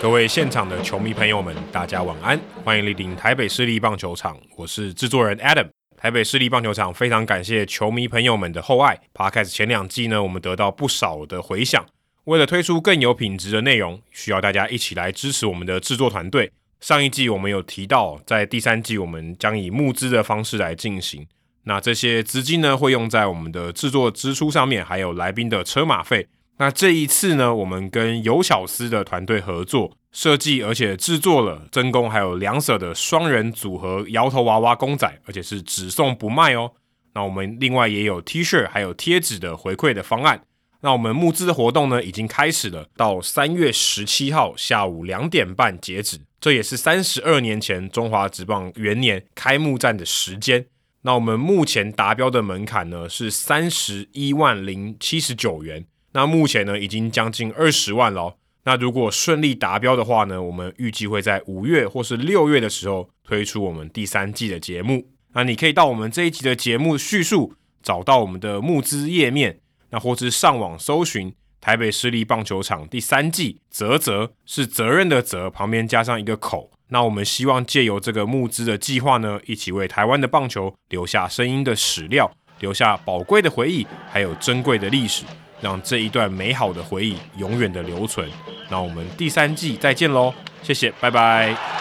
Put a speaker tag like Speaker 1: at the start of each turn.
Speaker 1: 各位现场的球迷朋友们，大家晚安，欢迎莅临台北市立棒球场，我是制作人 Adam。台北市立棒球场非常感谢球迷朋友们的厚爱。Podcast 前两季呢，我们得到不少的回响。为了推出更有品质的内容，需要大家一起来支持我们的制作团队。上一季我们有提到，在第三季我们将以募资的方式来进行。那这些资金呢，会用在我们的制作支出上面，还有来宾的车马费。那这一次呢，我们跟尤小思的团队合作设计，而且制作了真宫还有梁舍的双人组合摇头娃娃公仔，而且是只送不卖哦。那我们另外也有 T 恤还有贴纸的回馈的方案。那我们募资的活动呢，已经开始了，到三月十七号下午两点半截止。这也是三十二年前中华职棒元年开幕战的时间。那我们目前达标的门槛呢是三十一万零七十九元。那目前呢，已经将近二十万了。那如果顺利达标的话呢，我们预计会在五月或是六月的时候推出我们第三季的节目。那你可以到我们这一集的节目叙述找到我们的募资页面，那或是上网搜寻台北市立棒球场第三季，啧啧是责任的责，旁边加上一个口。那我们希望借由这个募资的计划呢，一起为台湾的棒球留下声音的史料，留下宝贵的回忆，还有珍贵的历史。让这一段美好的回忆永远的留存。那我们第三季再见喽，谢谢，拜拜。